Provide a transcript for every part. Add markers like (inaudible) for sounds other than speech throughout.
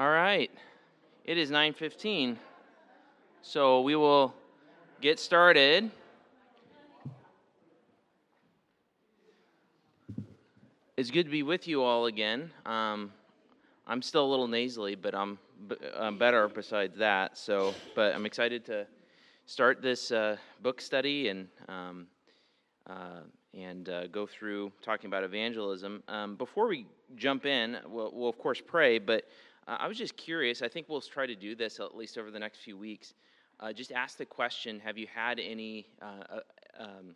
All right. It is 9:15. So we will get started. It's good to be with you all again. Um, I'm still a little nasally, but I'm, I'm better besides that. So, but I'm excited to start this uh, book study and um, uh, and uh, go through talking about evangelism. Um, before we jump in, we'll, we'll of course pray, but I was just curious. I think we'll try to do this at least over the next few weeks. Uh, just ask the question Have you had any uh, uh um,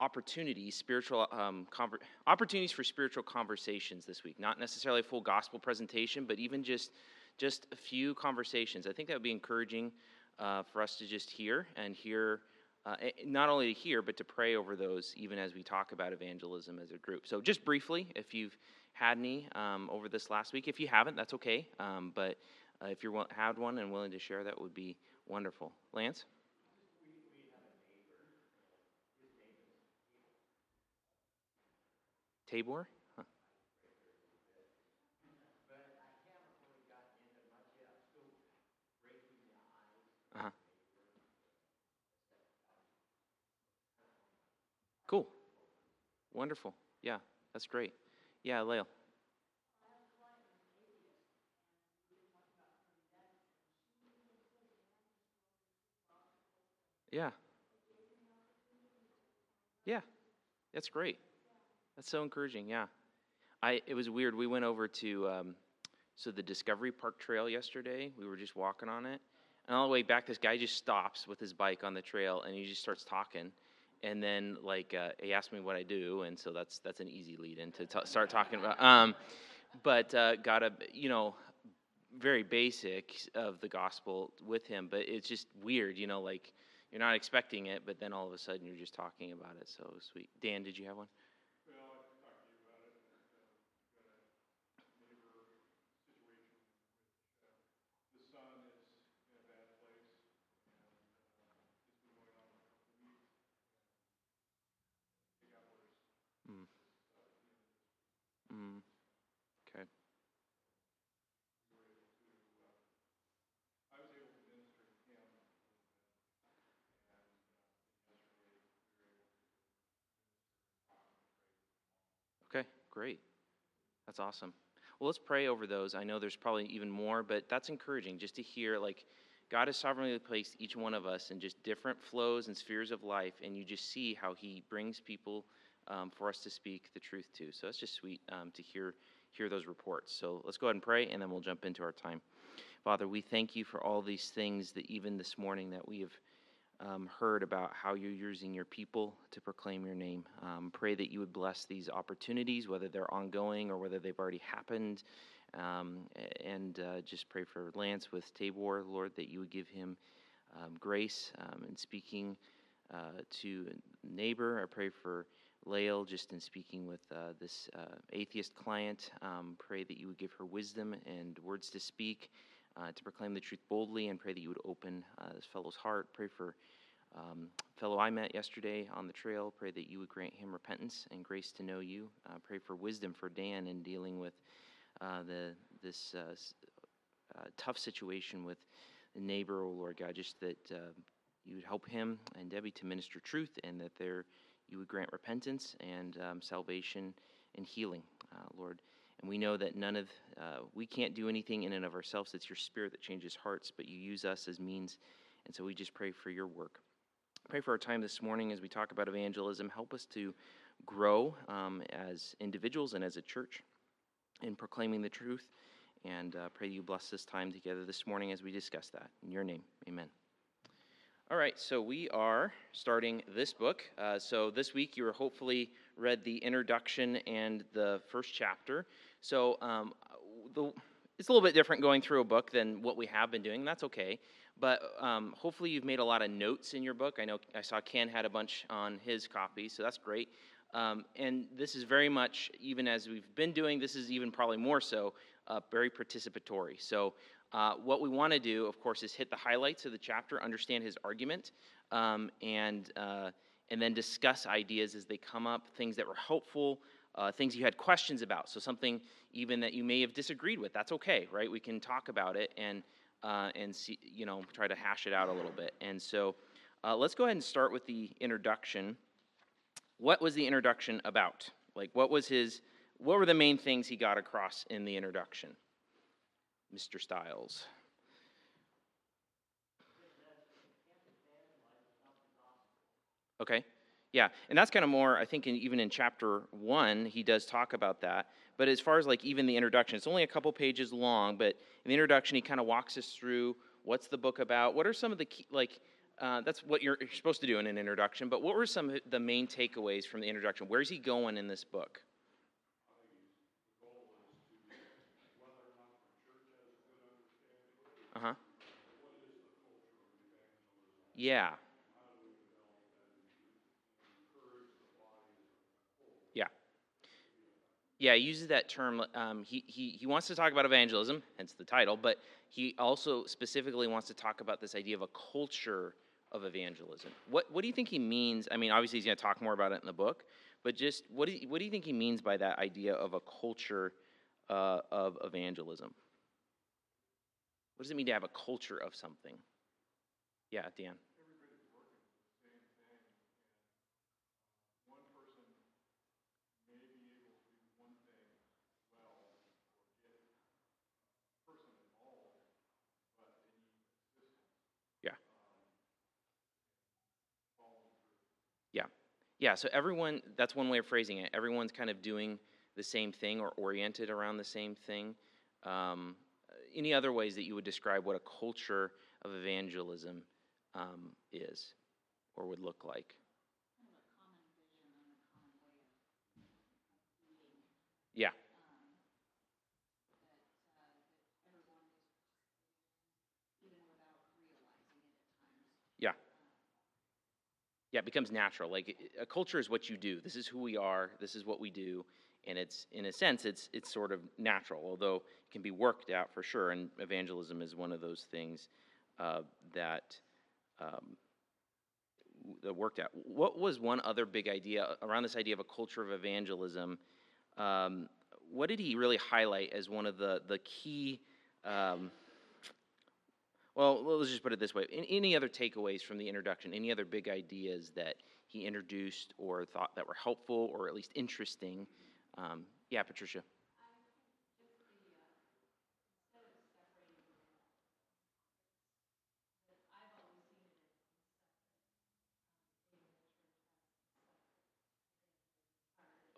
opportunities, spiritual um, conver- opportunities for spiritual conversations this week? Not necessarily a full gospel presentation, but even just just a few conversations. I think that would be encouraging uh, for us to just hear and hear. Uh, not only to hear, but to pray over those, even as we talk about evangelism as a group. So, just briefly, if you've had any um, over this last week. If you haven't, that's okay. Um, but uh, if you had one and willing to share, that would be wonderful. Lance? Tabor? Huh. Uh-huh. Cool. Wonderful. Yeah, that's great. Yeah, Lael. Yeah. Yeah. That's great. That's so encouraging. Yeah. I it was weird. We went over to um, so the Discovery Park Trail yesterday. We were just walking on it. And all the way back, this guy just stops with his bike on the trail and he just starts talking and then like uh, he asked me what I do, and so that's that's an easy lead in to t- start talking about. Um, but uh, got a you know very basic of the gospel with him, but it's just weird, you know, like you're not expecting it, but then all of a sudden you're just talking about it. So sweet. Dan, did you have one? Great. That's awesome. Well, let's pray over those. I know there's probably even more, but that's encouraging just to hear like God has sovereignly placed each one of us in just different flows and spheres of life, and you just see how He brings people um, for us to speak the truth to. So that's just sweet um, to hear hear those reports. So let's go ahead and pray, and then we'll jump into our time. Father, we thank you for all these things that even this morning that we have um, heard about how you're using your people to proclaim your name. Um, pray that you would bless these opportunities, whether they're ongoing or whether they've already happened. Um, and uh, just pray for Lance with Tabor, Lord, that you would give him um, grace um, in speaking uh, to neighbor. I pray for Lael, just in speaking with uh, this uh, atheist client. Um, pray that you would give her wisdom and words to speak uh, to proclaim the truth boldly and pray that you would open uh, this fellow's heart. Pray for um, fellow I met yesterday on the trail. Pray that you would grant him repentance and grace to know you. Uh, pray for wisdom for Dan in dealing with uh, the this uh, uh, tough situation with the neighbor, oh Lord God. Just that you would help him and Debbie to minister truth, and that there you would grant repentance and um, salvation and healing, Lord. And we know that none of, uh, we can't do anything in and of ourselves. It's your spirit that changes hearts, but you use us as means. And so we just pray for your work. Pray for our time this morning as we talk about evangelism. Help us to grow um, as individuals and as a church in proclaiming the truth. And uh, pray you bless this time together this morning as we discuss that. In your name, amen. All right, so we are starting this book. Uh, so this week you were hopefully read the introduction and the first chapter. So um, the, it's a little bit different going through a book than what we have been doing. That's okay. But um, hopefully you've made a lot of notes in your book. I know I saw Ken had a bunch on his copy, so that's great. Um, and this is very much, even as we've been doing, this is even probably more so, uh, very participatory. So uh, what we want to do, of course, is hit the highlights of the chapter, understand his argument, um, and uh, and then discuss ideas as they come up, things that were helpful, uh, things you had questions about. So something even that you may have disagreed with, that's okay, right? We can talk about it and uh, and see, you know, try to hash it out a little bit. And so, uh, let's go ahead and start with the introduction. What was the introduction about? Like, what was his? What were the main things he got across in the introduction, Mr. Stiles? Okay. Yeah, and that's kind of more, I think, in, even in chapter one, he does talk about that. But as far as like even the introduction, it's only a couple pages long, but in the introduction, he kind of walks us through what's the book about, what are some of the key, like, uh, that's what you're, you're supposed to do in an introduction, but what were some of the main takeaways from the introduction? Where's he going in this book? Uh huh. Yeah. Yeah, he uses that term. Um, he, he, he wants to talk about evangelism, hence the title, but he also specifically wants to talk about this idea of a culture of evangelism. What, what do you think he means? I mean, obviously, he's going to talk more about it in the book, but just what do you, what do you think he means by that idea of a culture uh, of evangelism? What does it mean to have a culture of something? Yeah, Dan. Yeah, so everyone, that's one way of phrasing it. Everyone's kind of doing the same thing or oriented around the same thing. Um, any other ways that you would describe what a culture of evangelism um, is or would look like? Yeah. Yeah, it becomes natural. Like a culture is what you do. This is who we are. This is what we do, and it's in a sense, it's it's sort of natural, although it can be worked out for sure. And evangelism is one of those things uh, that um, that worked out. What was one other big idea around this idea of a culture of evangelism? Um, what did he really highlight as one of the the key? Um, well, let's just put it this way. Any other takeaways from the introduction? Any other big ideas that he introduced or thought that were helpful or at least interesting? Um, yeah, Patricia.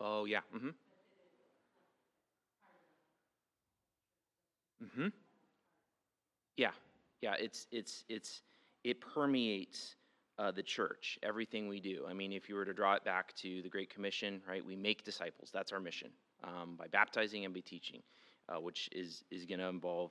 Oh yeah. Mm-hmm. Mm-hmm. Yeah. Yeah, it's it's it's it permeates uh, the church. Everything we do. I mean, if you were to draw it back to the Great Commission, right? We make disciples. That's our mission um, by baptizing and by teaching, uh, which is is going to involve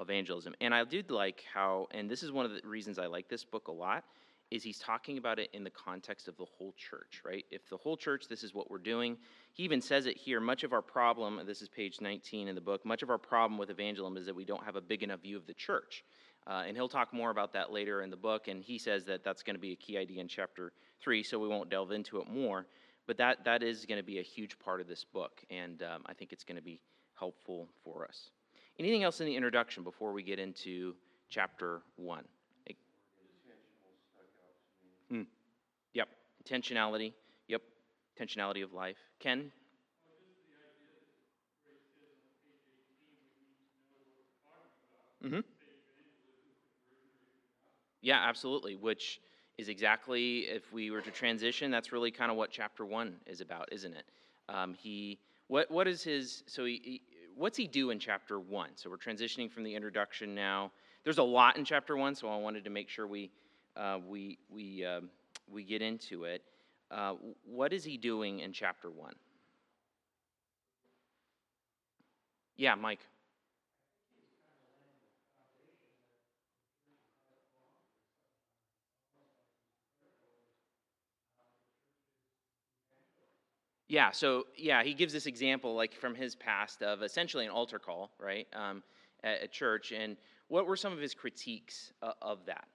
evangelism. And I did like how, and this is one of the reasons I like this book a lot, is he's talking about it in the context of the whole church, right? If the whole church, this is what we're doing. He even says it here. Much of our problem, this is page 19 in the book, much of our problem with evangelism is that we don't have a big enough view of the church. Uh, and he'll talk more about that later in the book, and he says that that's going to be a key idea in chapter 3, so we won't delve into it more. But that, that is going to be a huge part of this book, and um, I think it's going to be helpful for us. Anything else in the introduction before we get into chapter 1? Hmm. Yep. Intentionality. Yep. Intentionality of life. Ken? Mm-hmm. Yeah, absolutely. Which is exactly, if we were to transition, that's really kind of what chapter one is about, isn't it? Um, he, what, what is his? So he, he, what's he do in chapter one? So we're transitioning from the introduction now. There's a lot in chapter one, so I wanted to make sure we, uh, we, we, um, we get into it. Uh, what is he doing in chapter one? Yeah, Mike. Yeah, so yeah, he gives this example like from his past of essentially an altar call, right, um, at a church. And what were some of his critiques uh, of that?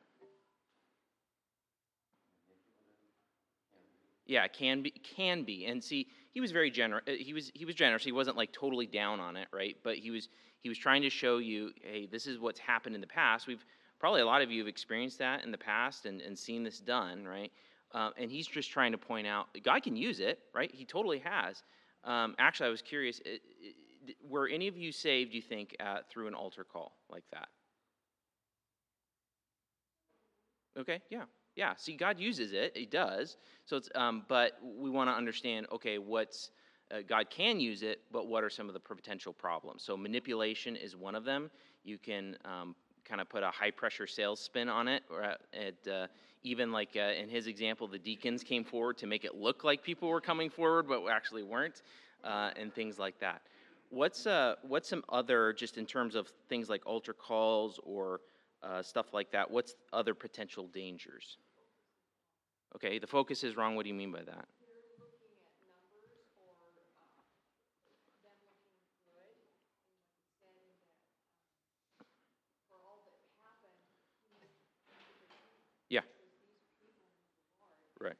Yeah, can be, can be. And see, he was very generous. He was he was generous. He wasn't like totally down on it, right? But he was he was trying to show you, hey, this is what's happened in the past. We've probably a lot of you have experienced that in the past and, and seen this done, right? Um, and he's just trying to point out God can use it, right? He totally has. Um, actually, I was curious. Were any of you saved? You think uh, through an altar call like that? Okay, yeah, yeah. See, God uses it; He does. So it's, um, but we want to understand. Okay, what's uh, God can use it, but what are some of the potential problems? So manipulation is one of them. You can um, kind of put a high pressure sales spin on it, or at, uh, even like uh, in his example, the deacons came forward to make it look like people were coming forward, but actually weren't, uh, and things like that. What's uh, what's some other just in terms of things like altar calls or uh, stuff like that? What's other potential dangers? Okay, the focus is wrong. What do you mean by that? Yeah. Right.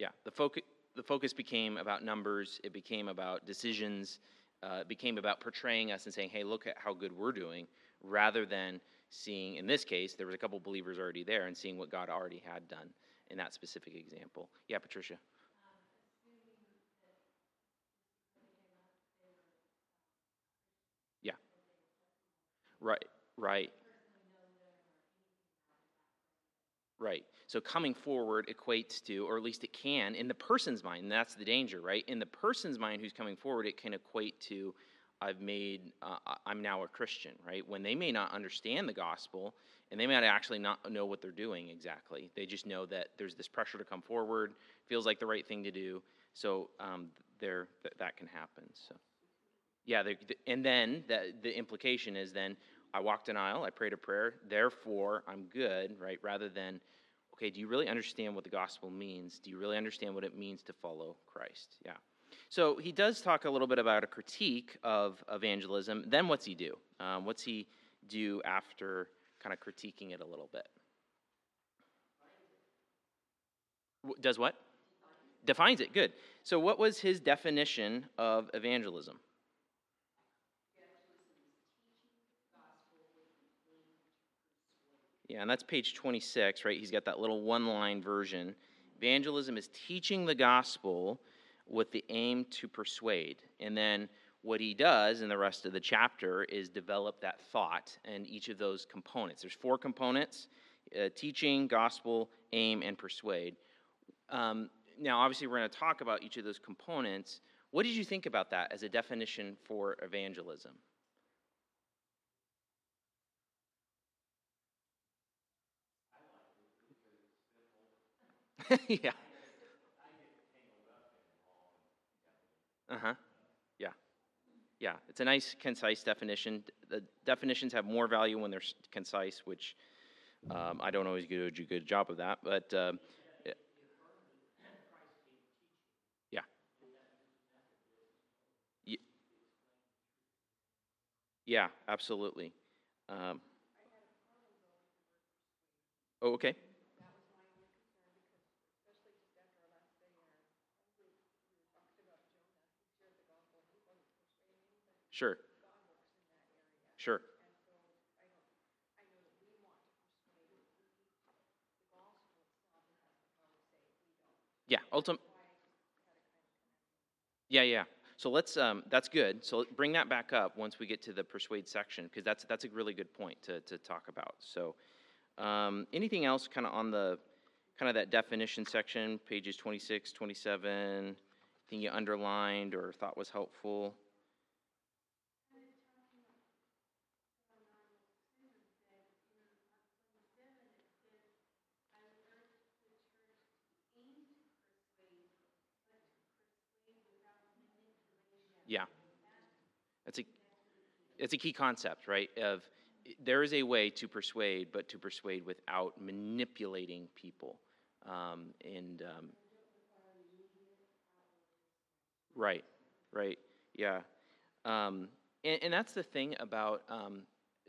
Yeah. The focus the focus became about numbers. It became about decisions. Uh, it became about portraying us and saying, "Hey, look at how good we're doing," rather than seeing. In this case, there was a couple believers already there and seeing what God already had done in that specific example. Yeah, Patricia. Yeah. Right. Right. Right. So coming forward equates to, or at least it can, in the person's mind, and that's the danger, right? In the person's mind who's coming forward, it can equate to, I've made, uh, I'm now a Christian, right? When they may not understand the gospel, and they might actually not know what they're doing exactly. They just know that there's this pressure to come forward, feels like the right thing to do. So um, there, th- that can happen. So, yeah, and then that, the implication is then I walked an aisle, I prayed a prayer, therefore I'm good, right? Rather than, okay, do you really understand what the gospel means? Do you really understand what it means to follow Christ? Yeah. So he does talk a little bit about a critique of evangelism. Then what's he do? Um, what's he do after kind of critiquing it a little bit? Does what? Defines it. Good. So, what was his definition of evangelism? Yeah, and that's page 26, right? He's got that little one line version. Evangelism is teaching the gospel with the aim to persuade. And then what he does in the rest of the chapter is develop that thought and each of those components. There's four components uh, teaching, gospel, aim, and persuade. Um, now, obviously, we're going to talk about each of those components. What did you think about that as a definition for evangelism? (laughs) yeah. Uh huh. Yeah. Yeah. It's a nice, concise definition. The definitions have more value when they're concise, which um, I don't always do a good job of that. But uh, yeah. Yeah, absolutely. Um, oh, okay. Sure. Sure. Yeah, ultimate. Yeah, yeah. So let's. Um, that's good. So bring that back up once we get to the persuade section, because that's that's a really good point to to talk about. So, um, anything else, kind of on the kind of that definition section, pages 26, 27, anything you underlined or thought was helpful? Yeah. That's a it's a key concept, right? Of there is a way to persuade, but to persuade without manipulating people. Um, and um, right, right, yeah. Um, and, and, that's the thing about um,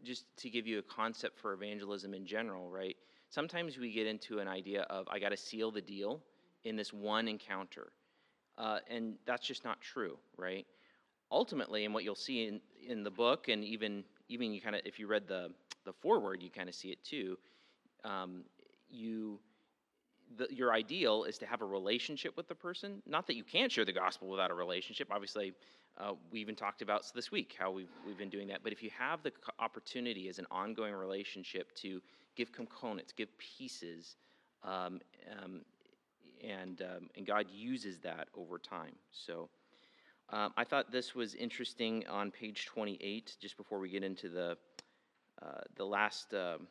just to give you a concept for evangelism in general, right? Sometimes we get into an idea of I got to seal the deal, in this one encounter. Uh, and that's just not true, right? Ultimately, and what you'll see in, in the book, and even even you kind of if you read the the foreword, you kind of see it too. Um, you the, your ideal is to have a relationship with the person. Not that you can't share the gospel without a relationship. Obviously, uh, we even talked about this week how we've, we've been doing that. But if you have the opportunity as an ongoing relationship to give components, give pieces, um, um, and, um, and God uses that over time. So um, I thought this was interesting on page 28, just before we get into the, uh, the last um,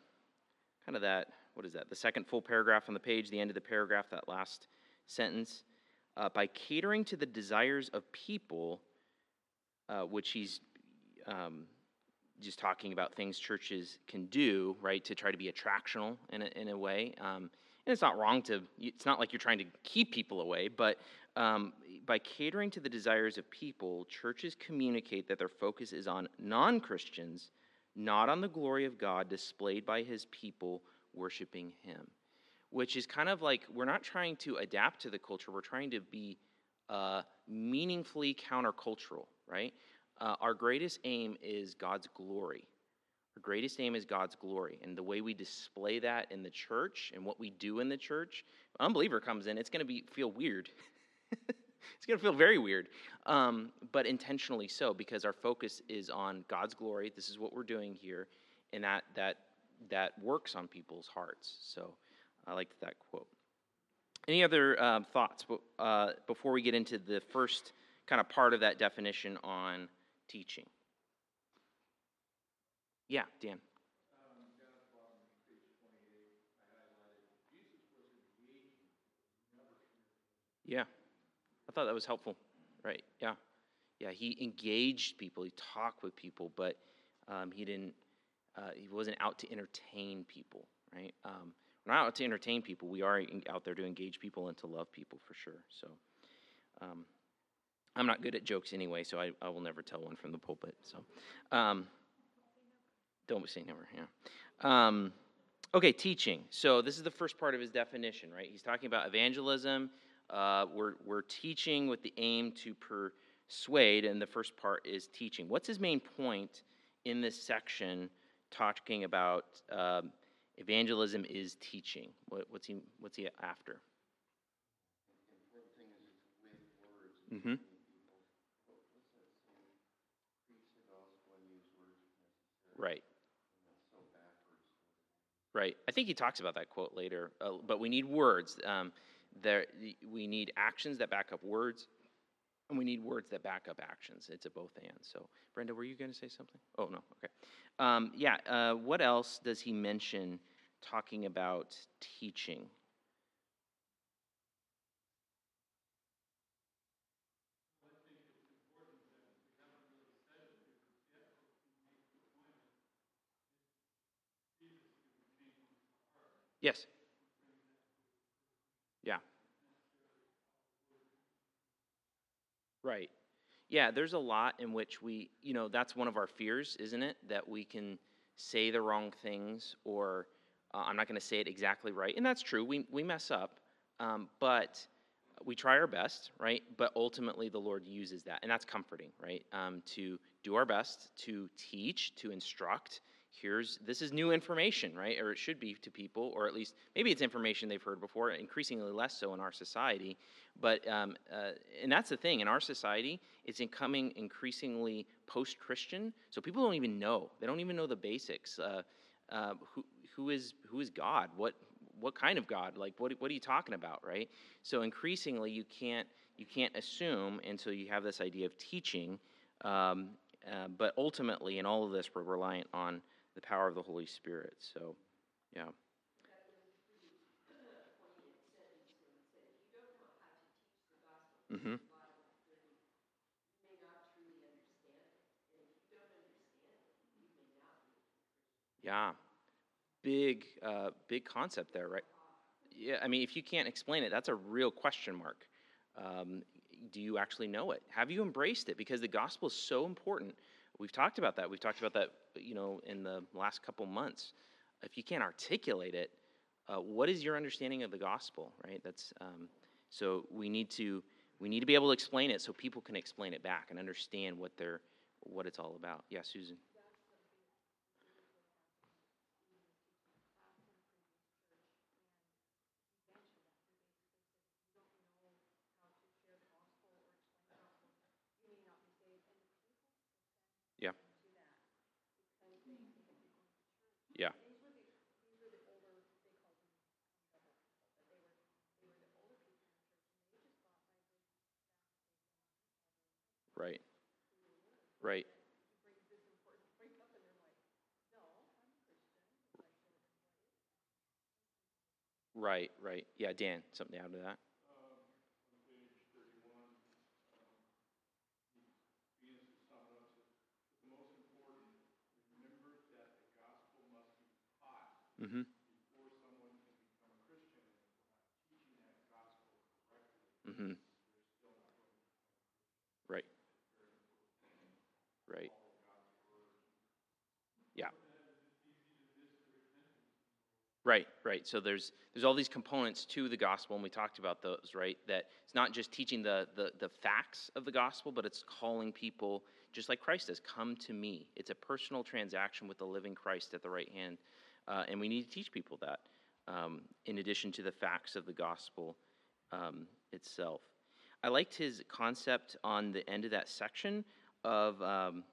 kind of that what is that? The second full paragraph on the page, the end of the paragraph, that last sentence. Uh, by catering to the desires of people, uh, which he's um, just talking about things churches can do, right, to try to be attractional in a, in a way. Um, and it's not wrong to, it's not like you're trying to keep people away, but um, by catering to the desires of people, churches communicate that their focus is on non Christians, not on the glory of God displayed by his people worshiping Him, which is kind of like we're not trying to adapt to the culture, we're trying to be uh, meaningfully countercultural, right? Uh, our greatest aim is God's glory. Our greatest aim is God's glory. And the way we display that in the church and what we do in the church, unbeliever comes in, it's going to be feel weird. (laughs) it's going to feel very weird, um, but intentionally so because our focus is on God's glory. This is what we're doing here, and that that that works on people's hearts. So I liked that quote. Any other um, thoughts uh, before we get into the first kind of part of that definition on teaching? Yeah, Dan. Yeah, I thought that was helpful. Right? Yeah, yeah. He engaged people. He talked with people, but um, he didn't uh, he wasn't out to entertain people, right? Um, we're not out to entertain people. We are out there to engage people and to love people for sure. So um, I'm not good at jokes anyway, so I, I will never tell one from the pulpit. So um, don't say never. Yeah. Um, okay, teaching. So this is the first part of his definition, right? He's talking about evangelism. Uh, we're we're teaching with the aim to persuade, and the first part is teaching. What's his main point in this section? talking about um, evangelism is teaching. What, what's he What's he after? Mm-hmm. Right. Right. I think he talks about that quote later. Uh, but we need words. Um, there, we need actions that back up words, and we need words that back up actions. It's a both and. So, Brenda, were you going to say something? Oh no. Okay. Um, yeah, uh, what else does he mention talking about teaching? Yes. Yeah. Right. Yeah, there's a lot in which we, you know, that's one of our fears, isn't it? That we can say the wrong things, or uh, I'm not going to say it exactly right. And that's true. We, we mess up, um, but we try our best, right? But ultimately, the Lord uses that. And that's comforting, right? Um, to do our best, to teach, to instruct. Here's this is new information, right? Or it should be to people, or at least maybe it's information they've heard before, increasingly less so in our society. But, um, uh, and that's the thing, in our society, it's becoming increasingly post Christian. So people don't even know. They don't even know the basics. Uh, uh, who, who, is, who is God? What, what kind of God? Like, what, what are you talking about, right? So increasingly, you can't, you can't assume until you have this idea of teaching. Um, uh, but ultimately, in all of this, we're reliant on the power of the Holy Spirit. So, yeah. Mm-hmm. Yeah, big, uh, big concept there, right? Yeah, I mean, if you can't explain it, that's a real question mark. Um, do you actually know it? Have you embraced it? Because the gospel is so important. We've talked about that. We've talked about that, you know, in the last couple months. If you can't articulate it, uh, what is your understanding of the gospel? Right? That's um, So we need to we need to be able to explain it so people can explain it back and understand what they're what it's all about. Yeah, Susan. Yeah. Yeah. Right. Right. Right, right. Yeah, Dan, something out of that? Mm-hmm. Mm-hmm. Right. Right. Yeah. Right, right. So there's there's all these components to the gospel, and we talked about those, right? That it's not just teaching the the, the facts of the gospel, but it's calling people just like Christ does, come to me. It's a personal transaction with the living Christ at the right hand. Uh, and we need to teach people that um, in addition to the facts of the gospel um, itself. I liked his concept on the end of that section of, um,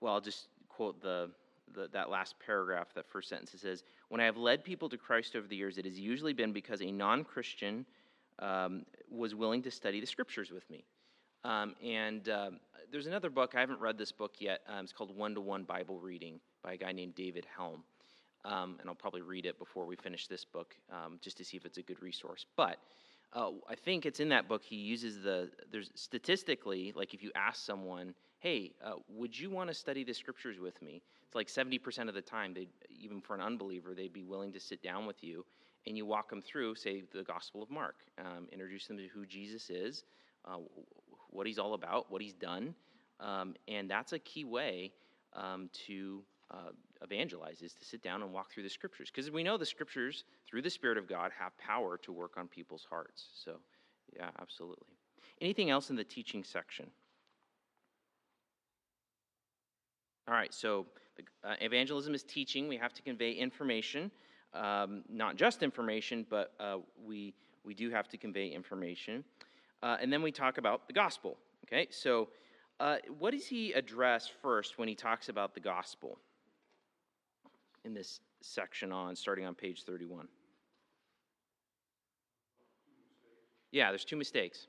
well, I'll just quote the, the, that last paragraph, that first sentence. It says, When I have led people to Christ over the years, it has usually been because a non Christian um, was willing to study the scriptures with me. Um, and um, there's another book, I haven't read this book yet. Um, it's called One to One Bible Reading by a guy named David Helm. Um, and I'll probably read it before we finish this book um, just to see if it's a good resource. But uh, I think it's in that book he uses the, there's statistically, like if you ask someone, hey, uh, would you want to study the scriptures with me? It's like 70% of the time, they even for an unbeliever, they'd be willing to sit down with you and you walk them through, say, the Gospel of Mark, um, introduce them to who Jesus is, uh, what he's all about, what he's done. Um, and that's a key way um, to uh, evangelize is to sit down and walk through the scriptures. Because we know the scriptures through the spirit of god have power to work on people's hearts. So yeah absolutely. Anything else in the teaching section? All right so the, uh, evangelism is teaching. We have to convey information um, not just information but uh, we we do have to convey information. Uh, and then we talk about the gospel okay? So uh, what does he address first when he talks about the gospel in this section on, starting on page 31. Yeah, there's two mistakes.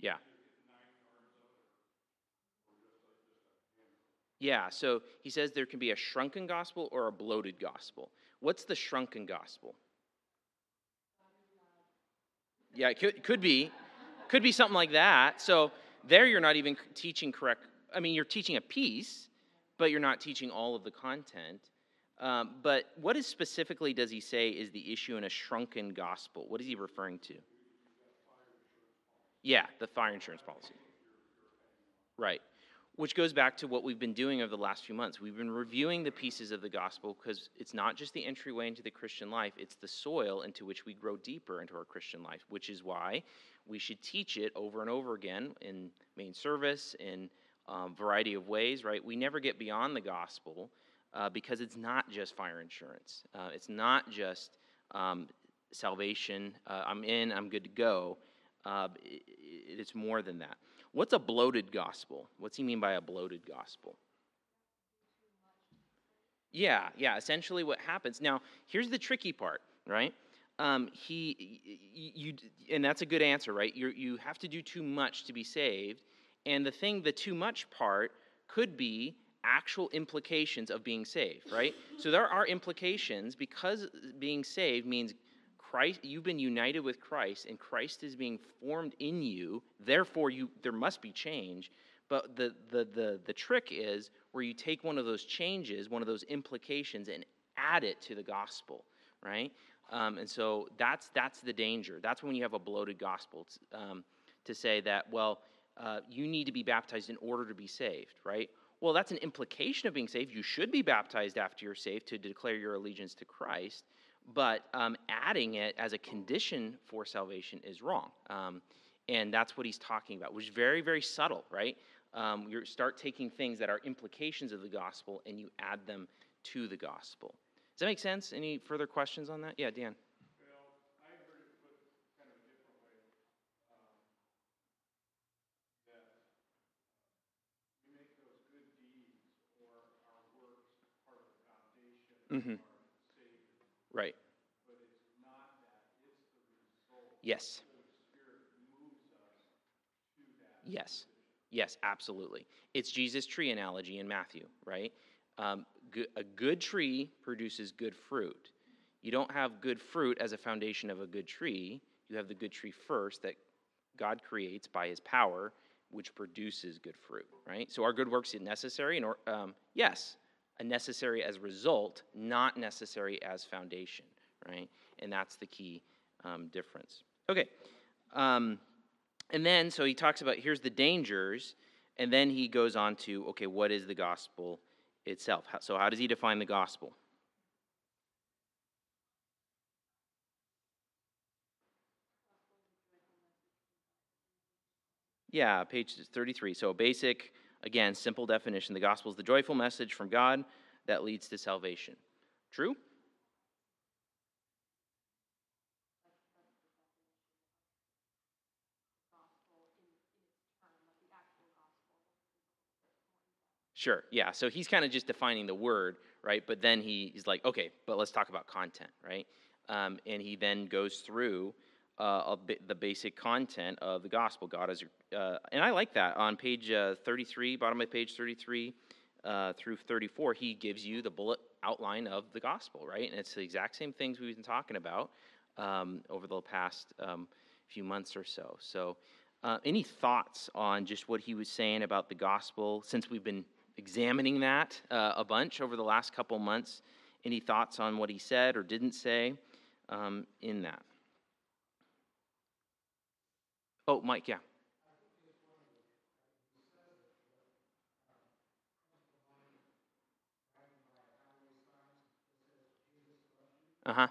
Yeah. Yeah, so he says there can be a shrunken gospel or a bloated gospel. What's the shrunken gospel? Yeah, it could, could be. Could be something like that. So there you're not even teaching correct. I mean, you're teaching a piece, but you're not teaching all of the content. Um, but what is specifically does he say is the issue in a shrunken gospel? What is he referring to? Yeah, the fire insurance policy. Right. Which goes back to what we've been doing over the last few months. We've been reviewing the pieces of the gospel because it's not just the entryway into the Christian life, it's the soil into which we grow deeper into our Christian life, which is why we should teach it over and over again in main service, in um, variety of ways, right? We never get beyond the gospel uh, because it's not just fire insurance. Uh, it's not just um, salvation. Uh, I'm in, I'm good to go. Uh, it, it's more than that. What's a bloated gospel? What's he mean by a bloated gospel? Yeah, yeah. Essentially, what happens now? Here's the tricky part, right? Um, he, you, and that's a good answer, right? You you have to do too much to be saved, and the thing, the too much part, could be actual implications of being saved, right? So there are implications because being saved means Christ you've been united with Christ and Christ is being formed in you, therefore you there must be change. But the the the the trick is where you take one of those changes, one of those implications and add it to the gospel, right? Um, and so that's that's the danger. That's when you have a bloated gospel um, to say that well uh, you need to be baptized in order to be saved, right? Well, that's an implication of being saved. You should be baptized after you're saved to declare your allegiance to Christ. but um, adding it as a condition for salvation is wrong. Um, and that's what he's talking about, which is very, very subtle, right? Um, you start taking things that are implications of the gospel and you add them to the gospel. Does that make sense? Any further questions on that? Yeah, Dan. Mm-hmm. Right. Yes. Yes. Yes, absolutely. It's Jesus' tree analogy in Matthew, right? Um, a good tree produces good fruit. You don't have good fruit as a foundation of a good tree. You have the good tree first that God creates by his power, which produces good fruit, right? So are good works necessary? And, um, yes, a necessary as result, not necessary as foundation, right? And that's the key um, difference. Okay. Um, and then, so he talks about here's the dangers, and then he goes on to, okay, what is the gospel itself? So, how does he define the gospel? Yeah, page 33. So, basic Again, simple definition the gospel is the joyful message from God that leads to salvation. True? Sure, yeah. So he's kind of just defining the word, right? But then he, he's like, okay, but let's talk about content, right? Um, and he then goes through uh, the basic content of the gospel. God is, uh, and I like that. On page uh, 33, bottom of page 33 uh, through 34, he gives you the bullet outline of the gospel, right? And it's the exact same things we've been talking about um, over the past um, few months or so. So, uh, any thoughts on just what he was saying about the gospel since we've been examining that uh, a bunch over the last couple months? Any thoughts on what he said or didn't say um, in that? Oh, Mike, yeah. Uh huh.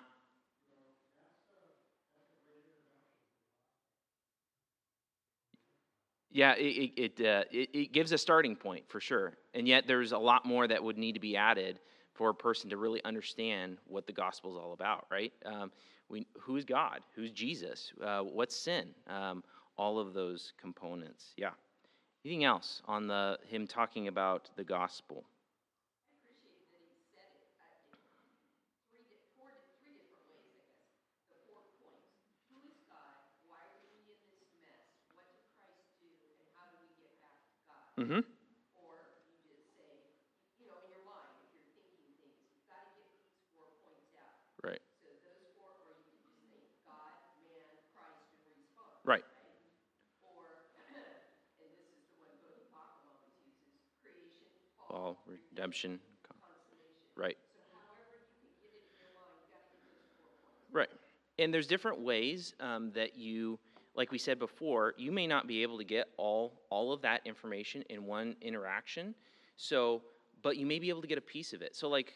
Yeah, it it, uh, it, it gives a starting point for sure, and yet there's a lot more that would need to be added for a person to really understand what the gospel is all about, right? Um, we, who's God? Who's Jesus? Uh, what's sin? Um, all of those components. Yeah. Anything else on the him talking about the gospel? Mm-hmm. Or you just say, you know, in your mind, if you're thinking things, you've got to get these four points out. Right. So those four, or you can just think God, man, Christ, and response. Right. Fall, redemption. Right. Right. And there's different ways um, that you, like we said before, you may not be able to get all all of that information in one interaction. So, but you may be able to get a piece of it. So, like,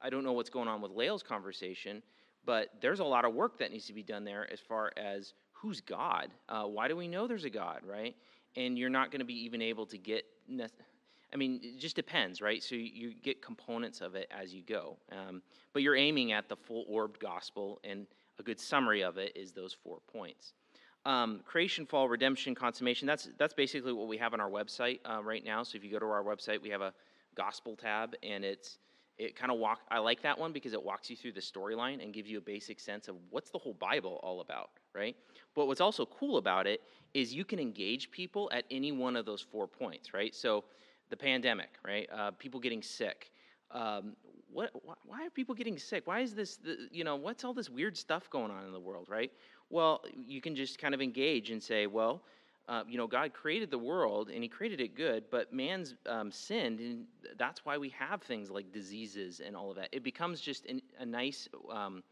I don't know what's going on with Lael's conversation, but there's a lot of work that needs to be done there as far as who's God. Uh, why do we know there's a God, right? And you're not going to be even able to get. Ne- I mean, it just depends, right? So you get components of it as you go. Um, but you're aiming at the full orbed gospel, and a good summary of it is those four points. Um, creation, fall, redemption, consummation. That's that's basically what we have on our website uh, right now. So if you go to our website, we have a gospel tab, and it's it kind of walk. I like that one because it walks you through the storyline and gives you a basic sense of what's the whole Bible all about, right? But what's also cool about it is you can engage people at any one of those four points, right? So the pandemic, right? Uh, people getting sick. Um, what, why are people getting sick? Why is this, the, you know, what's all this weird stuff going on in the world, right? Well, you can just kind of engage and say, well, uh, you know, God created the world and He created it good, but man's um, sinned, and that's why we have things like diseases and all of that. It becomes just an, a nice um,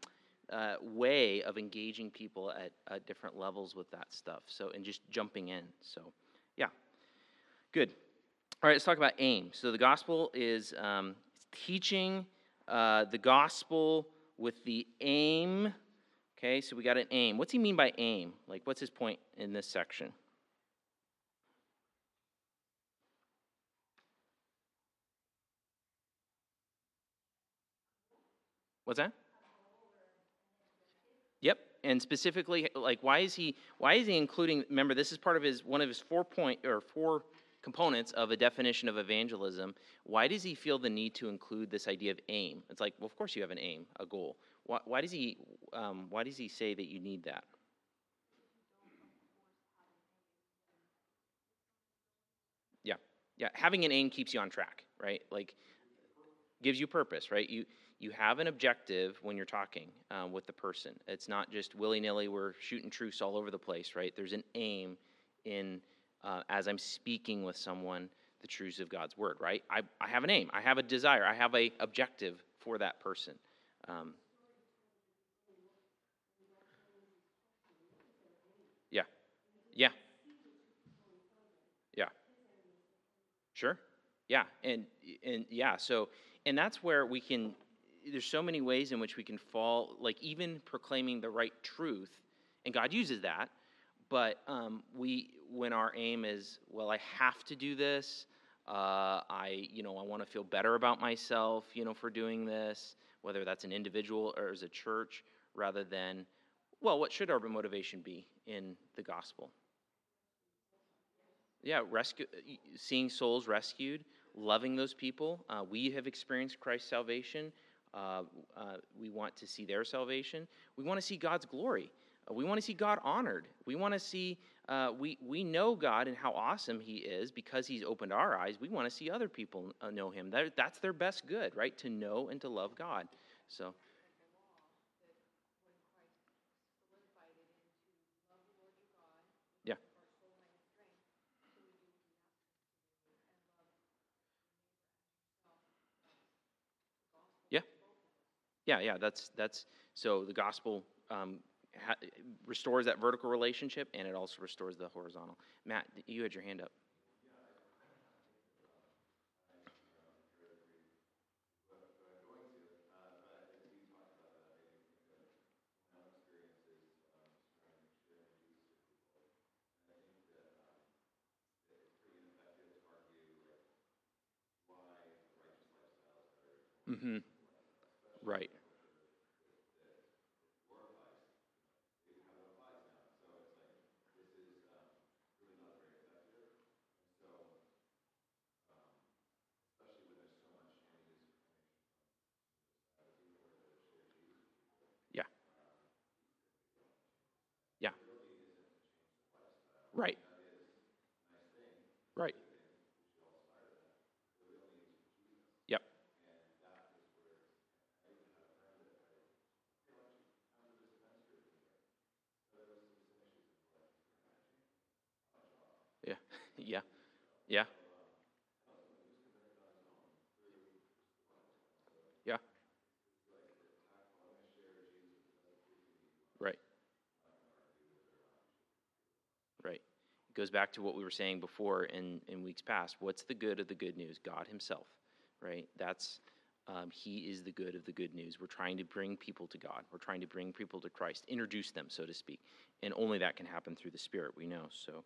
uh, way of engaging people at, at different levels with that stuff. So, and just jumping in. So, yeah, good. All right, let's talk about aim. So the gospel is um, teaching uh, the gospel with the aim. Okay, so we got an aim. What's he mean by aim? Like, what's his point in this section? What's that? Yep, and specifically, like, why is he why is he including? Remember, this is part of his one of his four point or four components of a definition of evangelism. Why does he feel the need to include this idea of aim? It's like, well, of course you have an aim, a goal. Why, why does he um, why does he say that you need that? Yeah, yeah. Having an aim keeps you on track, right? Like, gives you purpose, right? You you have an objective when you're talking um, with the person. It's not just willy nilly. We're shooting truce all over the place, right? There's an aim in uh, as I'm speaking with someone the truths of God's word, right? I, I have an aim. I have a desire. I have a objective for that person. Um, yeah, yeah, yeah. Sure. Yeah, and and yeah. So and that's where we can there's so many ways in which we can fall, like even proclaiming the right truth, and God uses that. But um, we, when our aim is, well, I have to do this. Uh, I, you know, I want to feel better about myself, you know, for doing this. Whether that's an individual or as a church, rather than, well, what should our motivation be in the gospel? Yeah, rescue, seeing souls rescued, loving those people. Uh, we have experienced Christ's salvation uh, uh, we want to see their salvation. We want to see God's glory. We want to see God honored. We want to see, uh, we, we know God and how awesome He is because He's opened our eyes. We want to see other people uh, know Him. That, that's their best good, right? To know and to love God. So. Yeah. Yeah. Yeah, yeah, that's that's so the gospel um, ha- restores that vertical relationship, and it also restores the horizontal. Matt, you had your hand up. Mm-hmm. Right. Yeah. Yeah. Right. Right. Yep. Yeah. (laughs) Yeah. Yeah. Right. Right. It goes back to what we were saying before in, in weeks past. What's the good of the good news? God Himself, right? That's um, He is the good of the good news. We're trying to bring people to God. We're trying to bring people to Christ, introduce them, so to speak, and only that can happen through the Spirit. We know. So,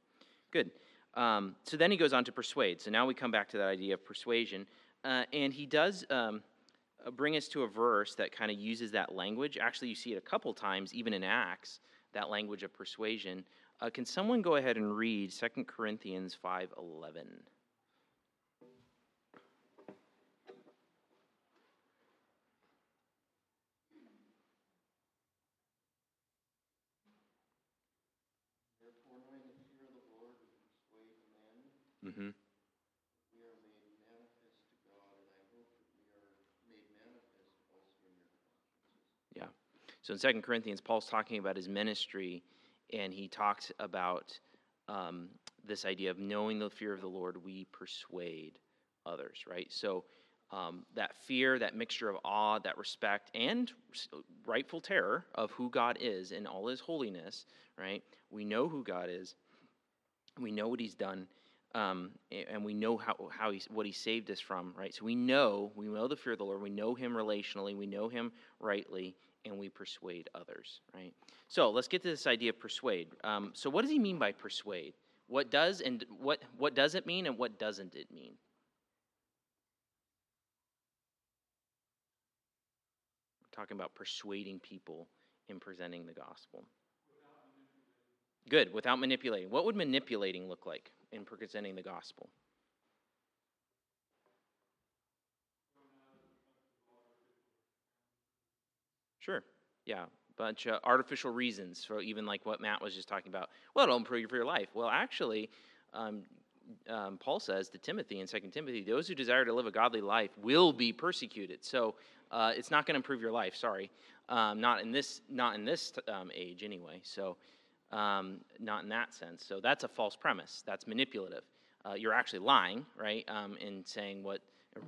good. Um, so then he goes on to persuade. So now we come back to that idea of persuasion. Uh, and he does um, uh, bring us to a verse that kind of uses that language. Actually, you see it a couple times, even in Acts, that language of persuasion. Uh, can someone go ahead and read 2 Corinthians 5.11? Mm-hmm. We are made manifest to God, and I hope that we are made manifest also in your consciences. Yeah. So in Second Corinthians, Paul's talking about his ministry, and he talks about um, this idea of knowing the fear of the Lord, we persuade others, right? So um, that fear, that mixture of awe, that respect, and rightful terror of who God is in all his holiness, right? We know who God is, we know what he's done, um, and we know how, how he's, what he saved us from, right? So we know, we know the fear of the Lord. We know him relationally. We know him rightly, and we persuade others, right? So let's get to this idea of persuade. Um, so what does he mean by persuade? What does and what what does it mean, and what doesn't it mean? We're talking about persuading people in presenting the gospel. Good, without manipulating. What would manipulating look like in presenting the gospel? Sure. Yeah. Bunch of artificial reasons for even like what Matt was just talking about. Well, it'll improve your life. Well, actually, um, um, Paul says to Timothy in 2 Timothy, those who desire to live a godly life will be persecuted. So uh, it's not going to improve your life. Sorry, um, not in this not in this um, age anyway. So um, not in that sense. So that's a false premise. That's manipulative. Uh, you're actually lying, right, um, in saying what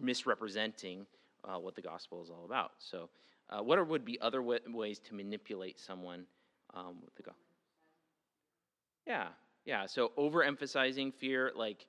misrepresenting uh, what the gospel is all about. So uh, what would be other ways to manipulate someone um, with the? Yeah, yeah. So overemphasizing fear, like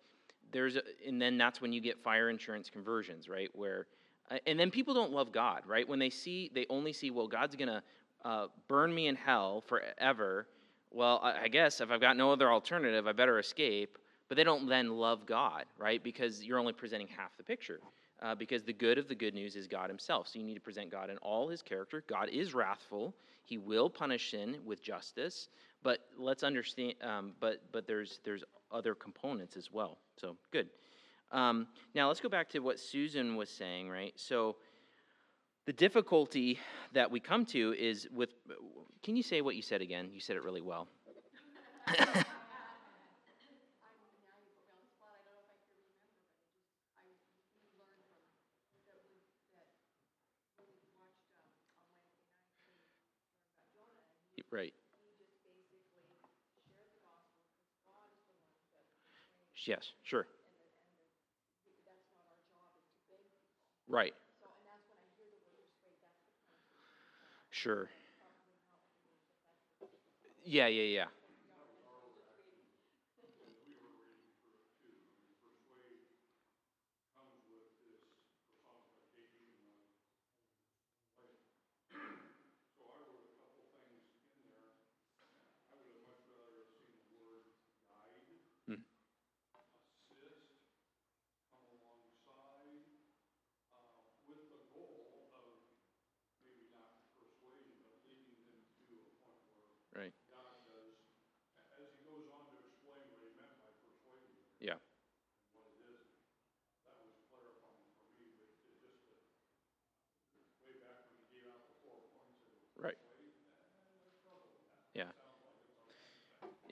there's, a, and then that's when you get fire insurance conversions, right? Where, uh, and then people don't love God, right? When they see, they only see, well, God's gonna uh, burn me in hell forever. Well, I, I guess if I've got no other alternative, I better escape. But they don't then love God, right? Because you're only presenting half the picture. Uh, because the good of the good news is God Himself. So you need to present God in all His character. God is wrathful. He will punish sin with justice. But let's understand. Um, but but there's there's other components as well. So good. Um, now let's go back to what Susan was saying. Right. So the difficulty that we come to is with. Can you say what you said again? You said it really well. (laughs) Right. Yes, sure. Right. Sure. Yeah, yeah, yeah.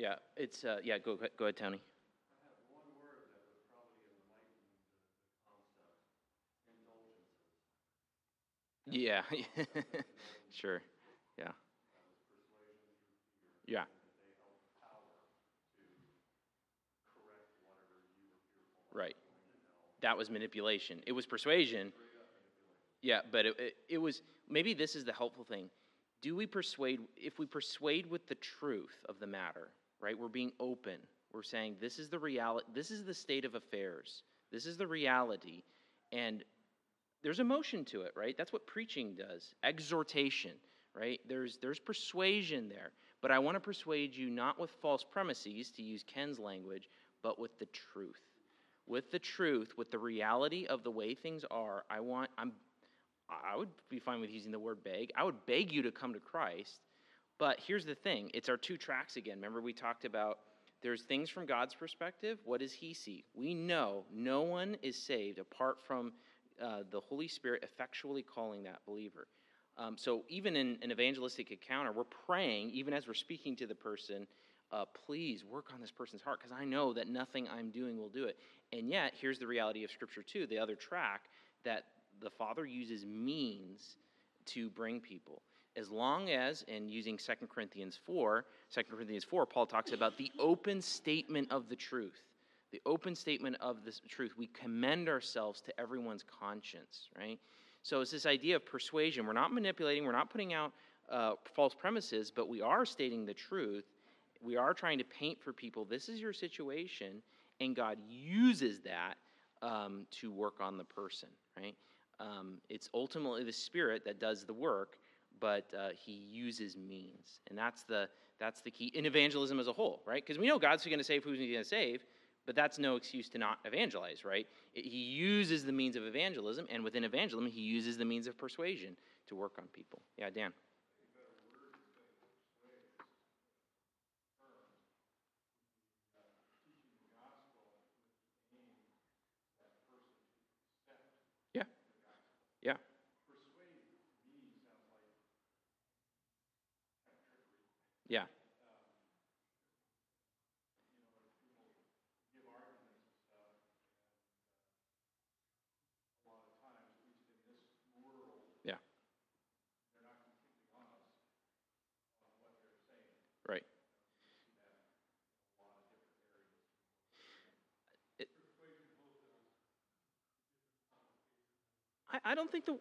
Yeah, it's uh, yeah. Go go ahead, Tony. Yeah, (laughs) sure. Yeah. Yeah. Right. That was manipulation. It was persuasion. Yeah, but it, it, it was maybe this is the helpful thing. Do we persuade if we persuade with the truth of the matter? Right? We're being open. We're saying this is the reality, this is the state of affairs. This is the reality. And there's emotion to it, right? That's what preaching does. Exhortation, right? There's there's persuasion there. But I want to persuade you not with false premises, to use Ken's language, but with the truth. With the truth, with the reality of the way things are, I want I'm I would be fine with using the word beg. I would beg you to come to Christ but here's the thing it's our two tracks again. Remember, we talked about there's things from God's perspective. What does He see? We know no one is saved apart from uh, the Holy Spirit effectually calling that believer. Um, so even in an evangelistic encounter, we're praying, even as we're speaking to the person, uh, please work on this person's heart because I know that nothing I'm doing will do it. And yet, here's the reality of Scripture, too the other track that the Father uses means to bring people as long as, and using 2 Corinthians 4, 2 Corinthians 4, Paul talks about the open statement of the truth. The open statement of the truth. We commend ourselves to everyone's conscience, right? So it's this idea of persuasion. We're not manipulating, we're not putting out uh, false premises, but we are stating the truth. We are trying to paint for people this is your situation, and God uses that um, to work on the person, right? Um, it's ultimately the Spirit that does the work, but uh, He uses means, and that's the that's the key in evangelism as a whole, right? Because we know God's going to save who's he's going to save, but that's no excuse to not evangelize, right? It, he uses the means of evangelism, and within evangelism, He uses the means of persuasion to work on people. Yeah, Dan. Yeah. Yeah. Yeah. Right. It, I, don't think the.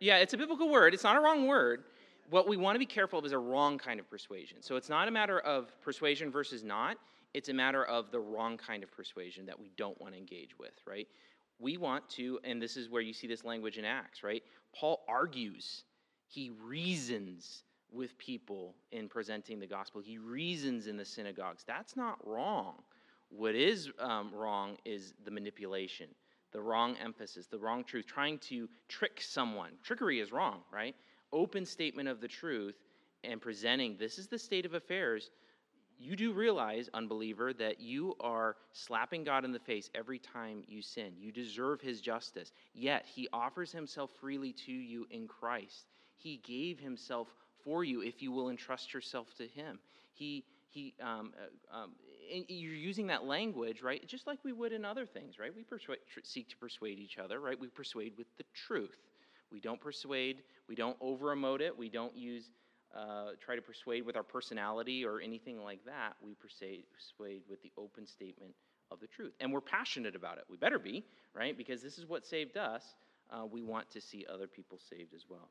Yeah, it's a biblical word. It's not a wrong word. What we want to be careful of is a wrong kind of persuasion. So it's not a matter of persuasion versus not. It's a matter of the wrong kind of persuasion that we don't want to engage with, right? We want to, and this is where you see this language in Acts, right? Paul argues, he reasons with people in presenting the gospel, he reasons in the synagogues. That's not wrong. What is um, wrong is the manipulation the wrong emphasis, the wrong truth, trying to trick someone. Trickery is wrong, right? Open statement of the truth and presenting this is the state of affairs. You do realize, unbeliever, that you are slapping God in the face every time you sin. You deserve his justice. Yet, he offers himself freely to you in Christ. He gave himself for you if you will entrust yourself to him. He he um, uh, um, you're using that language right just like we would in other things right? We persuade, seek to persuade each other right? We persuade with the truth. We don't persuade we don't over emote it we don't use uh, try to persuade with our personality or anything like that. We persuade, persuade with the open statement of the truth. And we're passionate about it. We better be right? Because this is what saved us. Uh, we want to see other people saved as well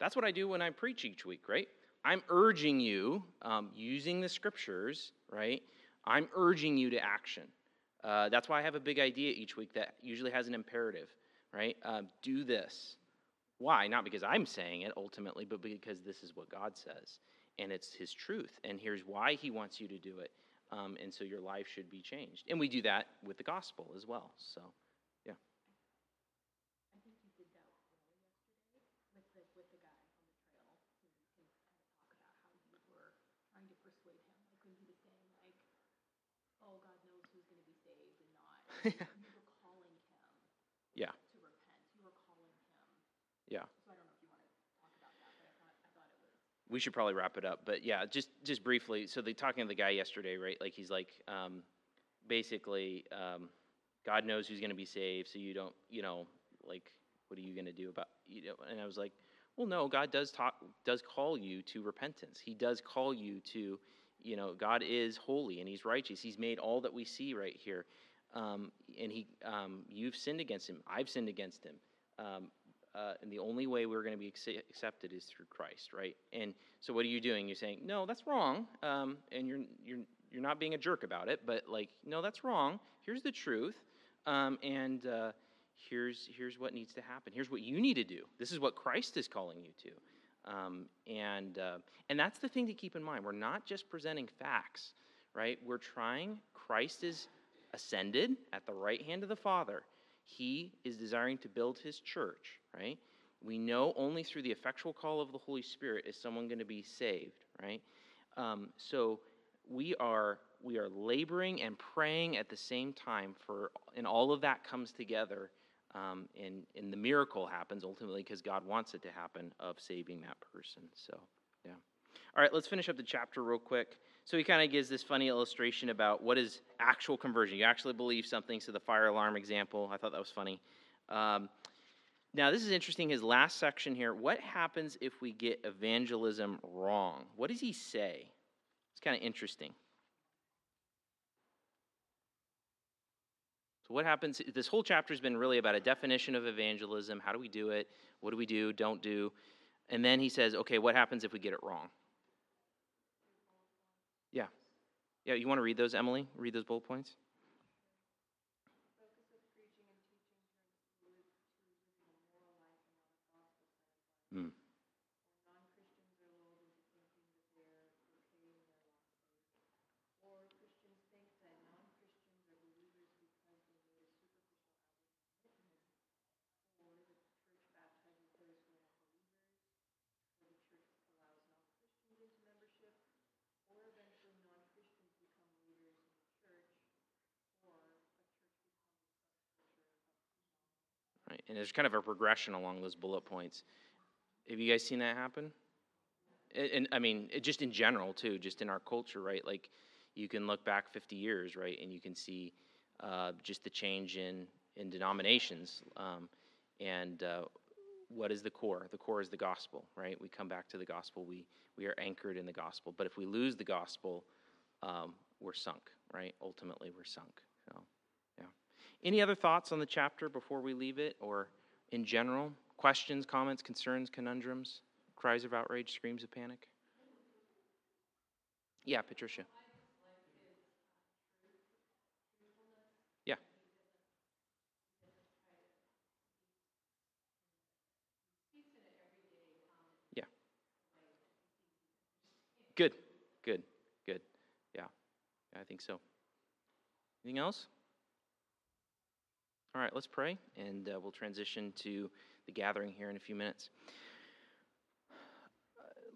That's what I do when I preach each week, right? I'm urging you, um, using the scriptures, right? I'm urging you to action. Uh, that's why I have a big idea each week that usually has an imperative, right? Uh, do this. Why? Not because I'm saying it ultimately, but because this is what God says. And it's His truth. And here's why He wants you to do it. Um, and so your life should be changed. And we do that with the gospel as well. So. You were calling him yeah. to repent. You were calling him. Yeah. So I don't know if you want to talk about that, but I thought, I thought it was. We should probably wrap it up, but yeah, just just briefly. So they talking to the guy yesterday, right? Like he's like, um, basically, um, God knows who's going to be saved, so you don't, you know, like, what are you going to do about, you know? And I was like, well, no, God does talk, does call you to repentance. He does call you to, you know, God is holy and He's righteous. He's made all that we see right here um, and he, um, you've sinned against him. I've sinned against him. Um, uh, and the only way we're going to be accepted is through Christ, right? And so, what are you doing? You're saying, no, that's wrong, um, and you're you're you're not being a jerk about it, but like, no, that's wrong. Here's the truth, um, and uh, here's here's what needs to happen. Here's what you need to do. This is what Christ is calling you to, um, and uh, and that's the thing to keep in mind. We're not just presenting facts, right? We're trying. Christ is ascended at the right hand of the Father, he is desiring to build his church, right? We know only through the effectual call of the Holy Spirit is someone going to be saved, right? Um, so we are we are laboring and praying at the same time for, and all of that comes together, um, and and the miracle happens ultimately because God wants it to happen of saving that person. So, yeah. All right, let's finish up the chapter real quick. So he kind of gives this funny illustration about what is actual conversion. You actually believe something. So the fire alarm example, I thought that was funny. Um, now, this is interesting. His last section here. What happens if we get evangelism wrong? What does he say? It's kind of interesting. So, what happens? This whole chapter has been really about a definition of evangelism. How do we do it? What do we do? Don't do? And then he says, okay, what happens if we get it wrong? Yeah. Yeah, you want to read those, Emily? Read those bullet points? Mm. Right, and there's kind of a progression along those bullet points. Have you guys seen that happen? And, and I mean, it, just in general too, just in our culture, right? Like, you can look back 50 years, right, and you can see uh, just the change in in denominations. Um, and uh, what is the core? The core is the gospel, right? We come back to the gospel. We we are anchored in the gospel. But if we lose the gospel, um, we're sunk, right? Ultimately, we're sunk. So. Any other thoughts on the chapter before we leave it, or in general? Questions, comments, concerns, conundrums, cries of outrage, screams of panic? Yeah, Patricia. Yeah. Yeah. Good, good, good. Yeah, I think so. Anything else? All right, let's pray, and uh, we'll transition to the gathering here in a few minutes.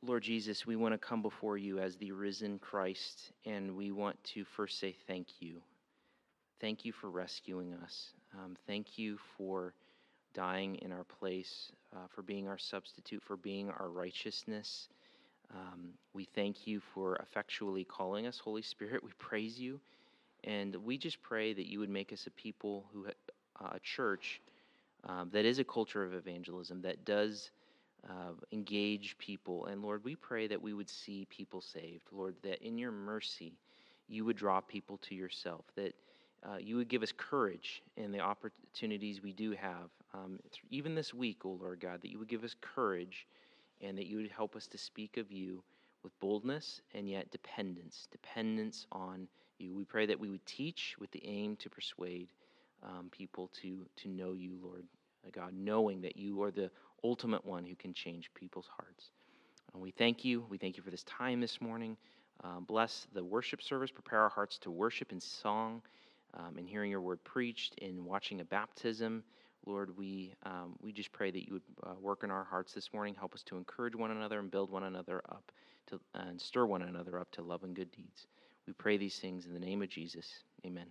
Lord Jesus, we want to come before you as the risen Christ, and we want to first say thank you. Thank you for rescuing us. Um, thank you for dying in our place, uh, for being our substitute, for being our righteousness. Um, we thank you for effectually calling us, Holy Spirit. We praise you. And we just pray that you would make us a people who, uh, a church um, that is a culture of evangelism, that does uh, engage people. And Lord, we pray that we would see people saved. Lord, that in your mercy, you would draw people to yourself, that uh, you would give us courage in the opportunities we do have. Um, even this week, O oh Lord God, that you would give us courage and that you would help us to speak of you with boldness and yet dependence, dependence on you. We pray that we would teach with the aim to persuade um, people to, to know you, Lord uh, God, knowing that you are the ultimate one who can change people's hearts. And we thank you. We thank you for this time this morning. Um, bless the worship service. Prepare our hearts to worship in song, um, in hearing your word preached, in watching a baptism. Lord, we, um, we just pray that you would uh, work in our hearts this morning. Help us to encourage one another and build one another up to, and stir one another up to love and good deeds. We pray these things in the name of Jesus. Amen.